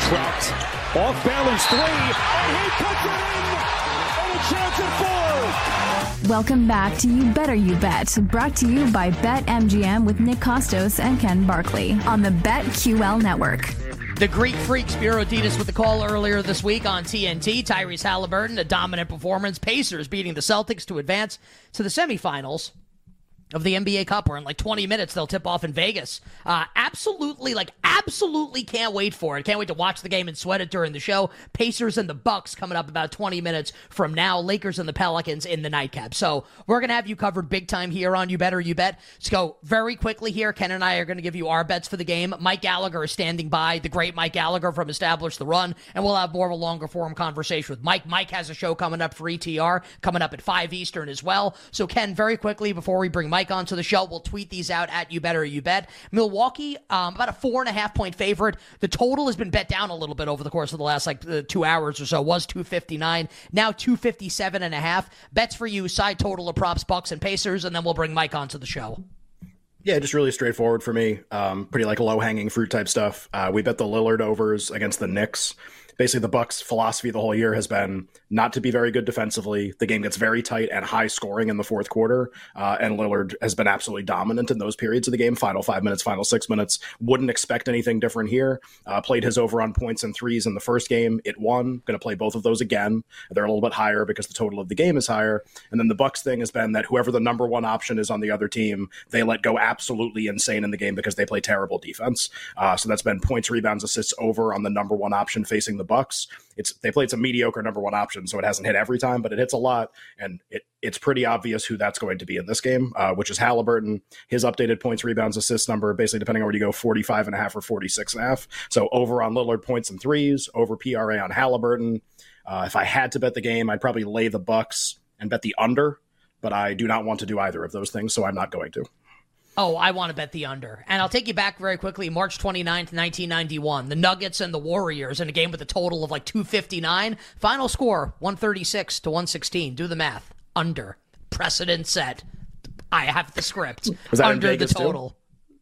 Haliburton trapped off balance three, and he puts it in, and a chance at four. Welcome back to You Better You Bet, brought to you by BetMGM with Nick Kostos and Ken Barkley on the BetQL network. The Greek Freaks Bureau Adidas with the call earlier this week on TNT. Tyrese Haliburton, a dominant performance. Pacers beating the Celtics to advance to the semifinals of the NBA Cup, where in like 20 minutes they'll tip off in Vegas. Uh, absolutely, like absolutely can't wait for it. Can't wait to watch the game and sweat it during the show. Pacers and the Bucks coming up about 20 minutes from now. Lakers and the Pelicans in the nightcap. So we're gonna have you covered big time here on You Better You Bet. Let's go very quickly here. Ken and I are gonna give you our bets for the game. Mike Gallagher is standing by, the great Mike Gallagher from Establish the Run, and we'll have more of a longer form conversation with Mike. Mike has a show coming up for ETR coming up at 5 Eastern as well. So Ken, very quickly before we bring Mike Mike onto the show. We'll tweet these out at You Better You Bet. Milwaukee, um, about a four and a half point favorite. The total has been bet down a little bit over the course of the last like uh, two hours or so. Was 259, now 257 and a half. Bets for you, side total of props, Bucks and Pacers, and then we'll bring Mike onto the show. Yeah, just really straightforward for me. Um, pretty like low hanging fruit type stuff. Uh, we bet the Lillard overs against the Knicks basically the Bucks' philosophy the whole year has been not to be very good defensively. The game gets very tight and high scoring in the fourth quarter, uh, and Lillard has been absolutely dominant in those periods of the game. Final five minutes, final six minutes. Wouldn't expect anything different here. Uh, played his over on points and threes in the first game. It won. Going to play both of those again. They're a little bit higher because the total of the game is higher. And then the Bucks thing has been that whoever the number one option is on the other team, they let go absolutely insane in the game because they play terrible defense. Uh, so that's been points, rebounds, assists over on the number one option facing the Bucks. It's they played some mediocre number one option, so it hasn't hit every time, but it hits a lot, and it, it's pretty obvious who that's going to be in this game, uh, which is Haliburton. His updated points, rebounds, assists number, basically depending on where you go, 45 and a half or 46 and a half. So over on Lillard points and threes, over PRA on Haliburton. Uh, if I had to bet the game, I'd probably lay the Bucks and bet the under, but I do not want to do either of those things, so I'm not going to. Oh, I want to bet the under. And I'll take you back very quickly. March 29th, 1991. The Nuggets and the Warriors in a game with a total of like 259. Final score 136 to 116. Do the math. Under. Precedent set. I have the script. under the total. Too?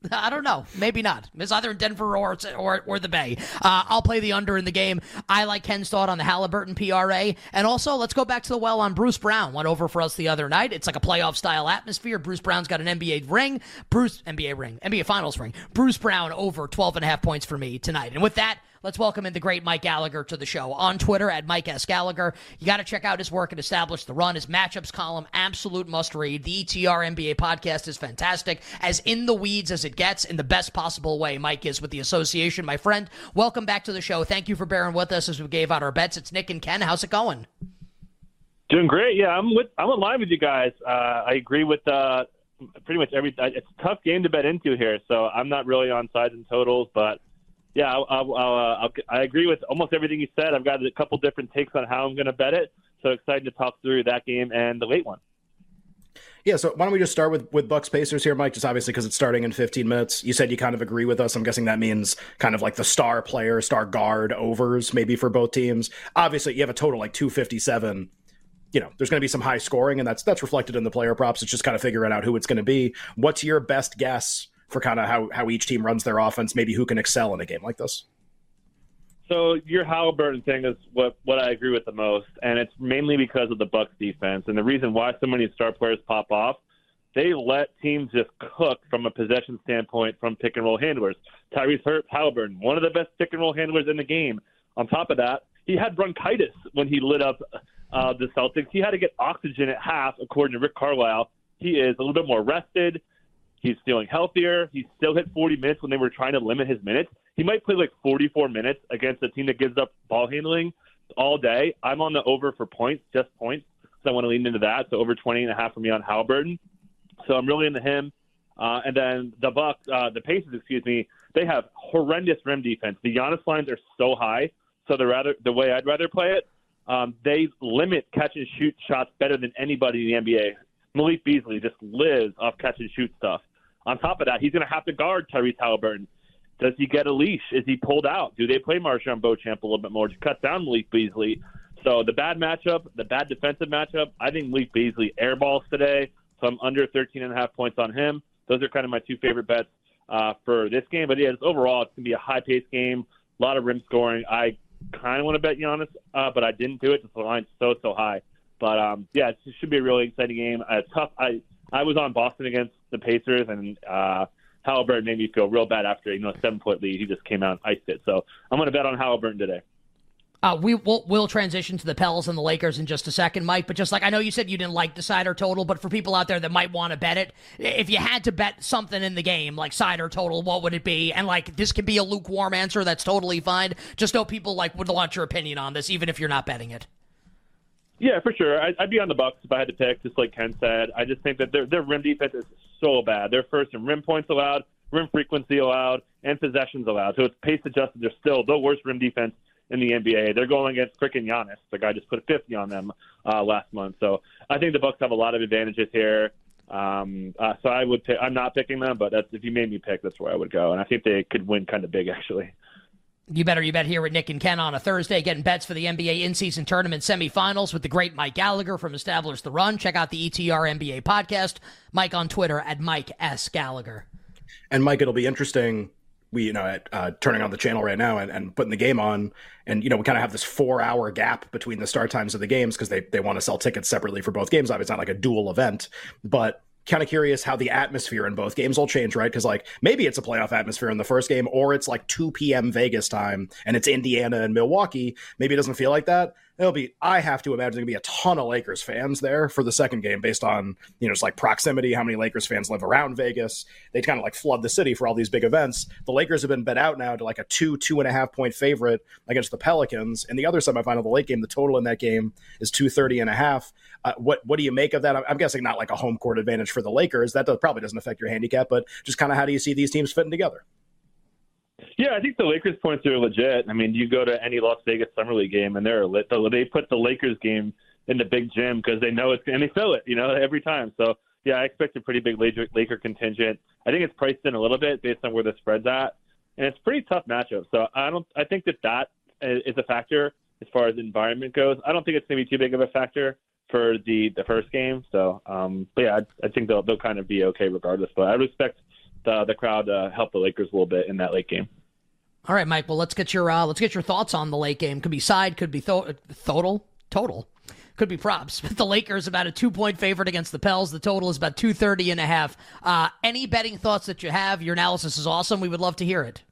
I don't know. Maybe not. It's either in Denver or or, or the Bay. Uh, I'll play the under in the game. I like Ken's thought on the Haliburton PRA. And also, let's go back to the well on Bruce Brown. Went over for us the other night. It's like a playoff style atmosphere. Bruce Brown's got an NBA ring. Bruce, NBA ring. NBA Finals ring. Bruce Brown over 12 and a half points for me tonight. And with that, Let's welcome in the great Mike Gallagher to the show on Twitter at Mike S. Gallagher. You got to check out his work and establish the run. His matchups column, absolute must read. The ETR NBA podcast is fantastic, as in the weeds as it gets, in the best possible way. Mike is with the association, my friend. Welcome back to the show. Thank you for bearing with us as we gave out our bets. It's Nick and Ken. How's it going? Doing great. Yeah, I'm with I'm in line with you guys. Uh, I agree with uh, pretty much every. It's a tough game to bet into here, so I'm not really on sides and totals, but yeah, I'll, I'll, I'll, uh, i agree with almost everything you said. I've got a couple different takes on how I'm going to bet it. So excited to talk through that game and the late one. Yeah, so why don't we just start with with Bucks Pacers here, Mike? Just obviously because it's starting in 15 minutes. You said you kind of agree with us. I'm guessing that means kind of like the star player, star guard overs maybe for both teams. Obviously, you have a total like 257 you know, there's going to be some high scoring, and that's that's reflected in the player props. It's just kind of figuring out who it's going to be. What's your best guess for kind of how, how each team runs their offense, maybe who can excel in a game like this. So your Halliburton thing is what what I agree with the most, and it's mainly because of the Bucks defense. And the reason why so many star players pop off they let teams just cook from a possession standpoint from pick and roll handlers. Tyrese Hurt Haliburton, one of the best pick and roll handlers in the game. On top of that, he had bronchitis when he lit up uh, the Celtics. He had to get oxygen at half, according to Rick Carlisle. He is a little bit more rested. He's feeling healthier. He still hit 40 minutes when they were trying to limit his minutes. He might play like 44 minutes against a team that gives up ball handling all day. I'm on the over for points, just points. So I want to lean into that. So over 20 and a half for me on Haliburton. So I'm really into him. Uh, and then the Bucks, uh, the Pacers, excuse me, they have horrendous rim defense. The Giannis lines are so high. So the rather the way I'd rather play it, um, they limit catch and shoot shots better than anybody in the NBA. Malik Beasley just lives off catch and shoot stuff. On top of that, he's going to have to guard Tyrese Haliburton. Does he get a leash? Is he pulled out? Do they play MarJon Beauchamp a little bit more to cut down Malik Beasley? So the bad matchup, the bad defensive matchup, I think Malik Beasley airballs today. So I'm under 13 and a half points on him. Those are kind of my two favorite bets uh, for this game. But yeah, overall, it's going to be a high-paced game, a lot of rim scoring. I kind of want to bet Giannis, uh, but I didn't do it. The line's so so high. But um, yeah, it should be a really exciting game. Uh, tough. I I was on Boston against the Pacers, and uh, Haliburton made me feel real bad after you know a seven point lead. He just came out and iced it. So I'm going to bet on Haliburton today. Uh, we will we'll transition to the Pels and the Lakers in just a second, Mike. But just like I know you said you didn't like the side or total, but for people out there that might want to bet it, if you had to bet something in the game like side or total, what would it be? And like this could be a lukewarm answer. That's totally fine. Just know people like would want your opinion on this, even if you're not betting it. Yeah, for sure. I'd, I'd be on the Bucks if I had to pick. Just like Ken said, I just think that their their rim defense is so bad. They're first in rim points allowed, rim frequency allowed, and possessions allowed. So it's pace adjusted. They're still the worst rim defense in the NBA. They're going against freaking Giannis. The guy just put a 50 on them uh, last month. So I think the Bucks have a lot of advantages here. Um, uh, so I would. Pick, I'm not picking them, but that's, if you made me pick, that's where I would go. And I think they could win kind of big, actually. You better you bet here with Nick and Ken on a Thursday, getting bets for the NBA in-season tournament semifinals with the great Mike Gallagher from Establish the Run. Check out the ETR NBA podcast. Mike on Twitter at Mike S Gallagher. And Mike, it'll be interesting we you know at, uh, turning on the channel right now and, and putting the game on and you know we kind of have this four hour gap between the start times of the games because they, they want to sell tickets separately for both games obviously it's not like a dual event but kind of curious how the atmosphere in both games will change, right? Because like maybe it's a playoff atmosphere in the first game, or it's like 2 p.m. Vegas time and it's Indiana and Milwaukee. Maybe it doesn't feel like that. There'll be, I have to imagine, there'll be a ton of Lakers fans there for the second game based on, you know, just like proximity, how many Lakers fans live around Vegas. They kind of like flood the city for all these big events. The Lakers have been bet out now to like a two, two and a half point favorite against the Pelicans. And the other semifinal, the late game, the total in that game is 230 and a half. Uh, what, what do you make of that? I'm guessing not like a home court advantage for the Lakers. That does, probably doesn't affect your handicap, but just kind of how do you see these teams fitting together? Yeah, I think the Lakers points are legit. I mean, you go to any Las Vegas Summer League game and they're lit. They put the Lakers game in the big gym because they know it's and they fill it, you know, every time. So yeah, I expect a pretty big Laker, contingent. I think it's priced in a little bit based on where the spread's at, and it's pretty tough matchup. So I don't. I think that that is a factor as far as environment goes. I don't think it's going to be too big of a factor for the the first game. So, um, but yeah, I, I think they'll they'll kind of be okay regardless. But I would expect the the crowd to help the Lakers a little bit in that late game. All right, Mike. Well, let's get your uh, let's get your thoughts on the late game. Could be side, could be th- total, total, could be props. But the Lakers about a two point favorite against the Pels. The total is about two thirty and a half. Uh, any betting thoughts that you have? Your analysis is awesome. We would love to hear it.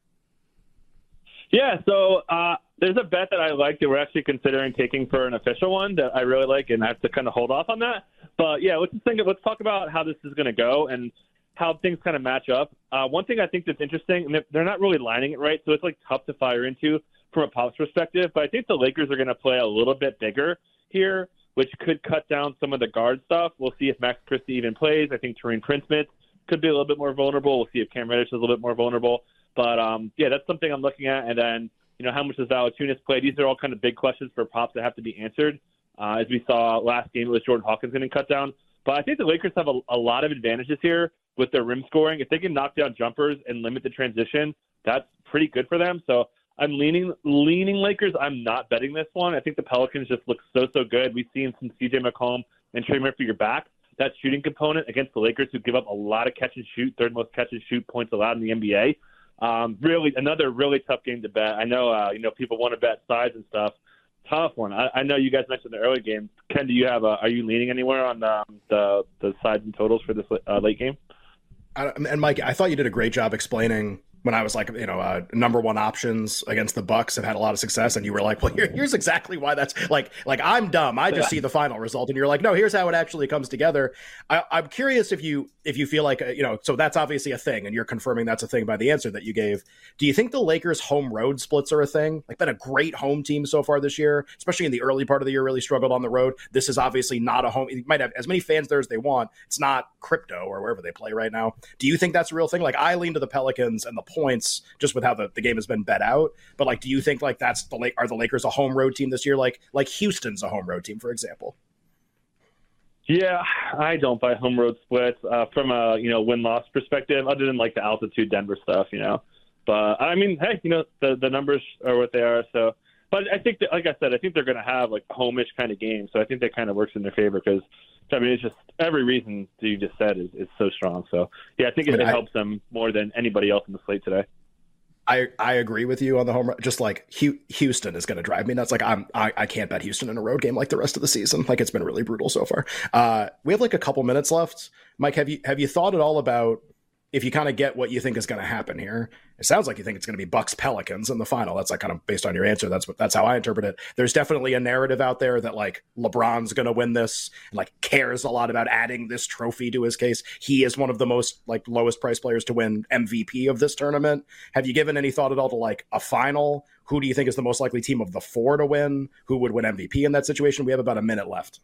Yeah. So uh, there's a bet that I like that we're actually considering taking for an official one that I really like, and I have to kind of hold off on that. But yeah, let's just think. Of, let's talk about how this is going to go and how things kind of match up. Uh, one thing I think that's interesting, and they're not really lining it right, so it's like tough to fire into from a props perspective. But I think the Lakers are going to play a little bit bigger here, which could cut down some of the guard stuff. We'll see if Max Christie even plays. I think Taurean Prince-Smith could be a little bit more vulnerable. We'll see if Cam Reddish is a little bit more vulnerable. But um, yeah, that's something I'm looking at. And then you know how much does Valanciunas play? These are all kind of big questions for props that have to be answered. Uh, as we saw last game, it was Jordan Hawkins getting cut down. But I think the Lakers have a, a lot of advantages here with their rim scoring. If they can knock down jumpers and limit the transition, that's pretty good for them. So I'm leaning leaning Lakers. I'm not betting this one. I think the Pelicans just look so so good. We've seen some CJ McCollum and Trey Murphy are back. That shooting component against the Lakers, who give up a lot of catch and shoot, third most catch and shoot points allowed in the NBA. Um, really, another really tough game to bet. I know, uh, you know, people want to bet sides and stuff. tough one. I, I know you guys mentioned the early game. Ken, do you have a? Are you leaning anywhere on um, the the sides and totals for this uh, late game? And Mike, I thought you did a great job explaining when I was like, you know, uh, number one options against the Bucks have had a lot of success, and you were like, well, here, here's exactly why that's like, like I'm dumb. I just see the final result, and you're like, no, here's how it actually comes together. I, am curious if you if you feel like uh, you know, so that's obviously a thing, and you're confirming that's a thing by the answer that you gave. Do you think the Lakers home road splits are a thing? Like, been a great home team so far this year, especially in the early part of the year, really struggled on the road. This is obviously not a home. You might have as many fans there as they want. It's not crypto or wherever they play right now. Do you think that's a real thing? Like, I lean to the Pelicans and the points just with how the, the game has been bet out. But like, do you think like that's the are the Lakers a home road team this year? Like like Houston's a home road team, for example. Yeah, I don't buy home road splits uh, from a you know win loss perspective, other than like the altitude Denver stuff, you know. But I mean, hey, you know the the numbers are what they are. So, but I think that, like I said, I think they're going to have like a homeish kind of game. So I think that kind of works in their favor because I mean, it's just every reason that you just said is, is so strong. So yeah, I think it, it helps them more than anybody else in the slate today. I I agree with you on the home run. Just like Houston is going to drive me nuts. Like I'm I, I can't bet Houston in a road game like the rest of the season. Like it's been really brutal so far. Uh, we have like a couple minutes left. Mike, have you have you thought at all about if you kind of get what you think is going to happen here, it sounds like you think it's going to be Bucks Pelicans in the final. That's like kind of based on your answer. That's what that's how I interpret it. There's definitely a narrative out there that like LeBron's going to win this and like cares a lot about adding this trophy to his case. He is one of the most like lowest price players to win MVP of this tournament. Have you given any thought at all to like a final? Who do you think is the most likely team of the four to win? Who would win MVP in that situation? We have about a minute left.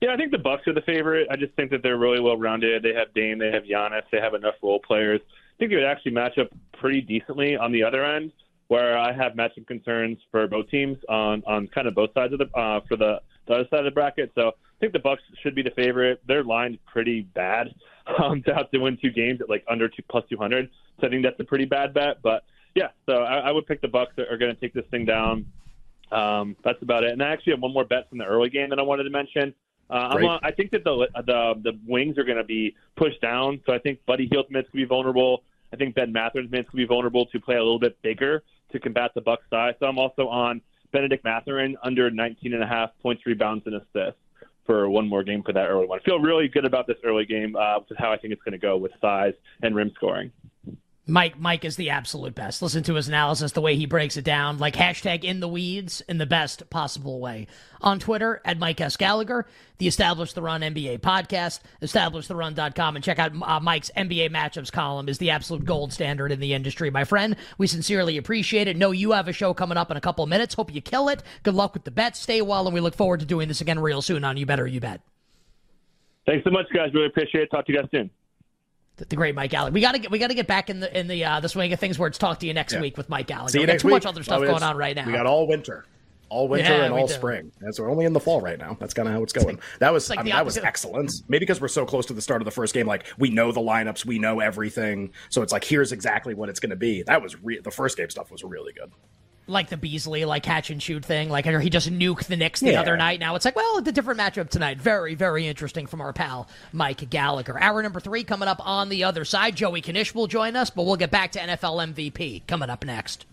Yeah, I think the Bucks are the favorite. I just think that they're really well rounded. They have Dame, they have Giannis, they have enough role players. I think they would actually match up pretty decently on the other end, where I have matchup concerns for both teams on on kind of both sides of the uh, for the, the other side of the bracket. So I think the Bucks should be the favorite. Their line's pretty bad um, to have to win two games at like under two plus two hundred. So I think that's a pretty bad bet. But yeah, so I, I would pick the Bucks that are going to take this thing down. Um, that's about it. And I actually have one more bet from the early game that I wanted to mention. Uh, on, I think that the the the wings are going to be pushed down, so I think Buddy Hield's minutes could be vulnerable. I think Ben Mathurin's minutes could be vulnerable to play a little bit bigger to combat the Bucks size. So I'm also on Bennedict Mathurin under 19 and a half points, rebounds, and assists for one more game for that early one. I feel really good about this early game, uh, which is how I think it's going to go with size and rim scoring. Mike Mike is the absolute best. Listen to his analysis, the way he breaks it down, like hashtag in the weeds in the best possible way. On Twitter at Mike S. Gallagher, the Establish the Run NBA podcast, establishtheRun.com, and check out uh, Mike's NBA matchups column is the absolute gold standard in the industry, my friend. We sincerely appreciate it. Know you have a show coming up in a couple of minutes. Hope you kill it. Good luck with the bet. Stay well, and we look forward to doing this again real soon on You Better You Bet. Thanks so much, guys. Really appreciate it. Talk to you guys soon the great Mike Gallagher. We got to get we got to get back in the in the uh, the swing of things where it's talk to you next yeah. week with Mike Gallagher. See you we next too week. much other stuff oh, going on right now. We got all winter, all winter yeah, and all do. spring. That's we're only in the fall right now. That's kind of how it's going. that was like I mean, that was excellent. Maybe because we're so close to the start of the first game, like we know the lineups, we know everything. So it's like here's exactly what it's going to be. That was re- the first game stuff was really good like the Beasley like catch and shoot thing. Like he just nuked the Knicks the yeah. other night. Now it's like, well, the different matchup tonight. Very, very interesting from our pal Mike Gallagher. Hour number three coming up on the other side. Joey Knish will join us, but we'll get back to NFL MVP coming up next.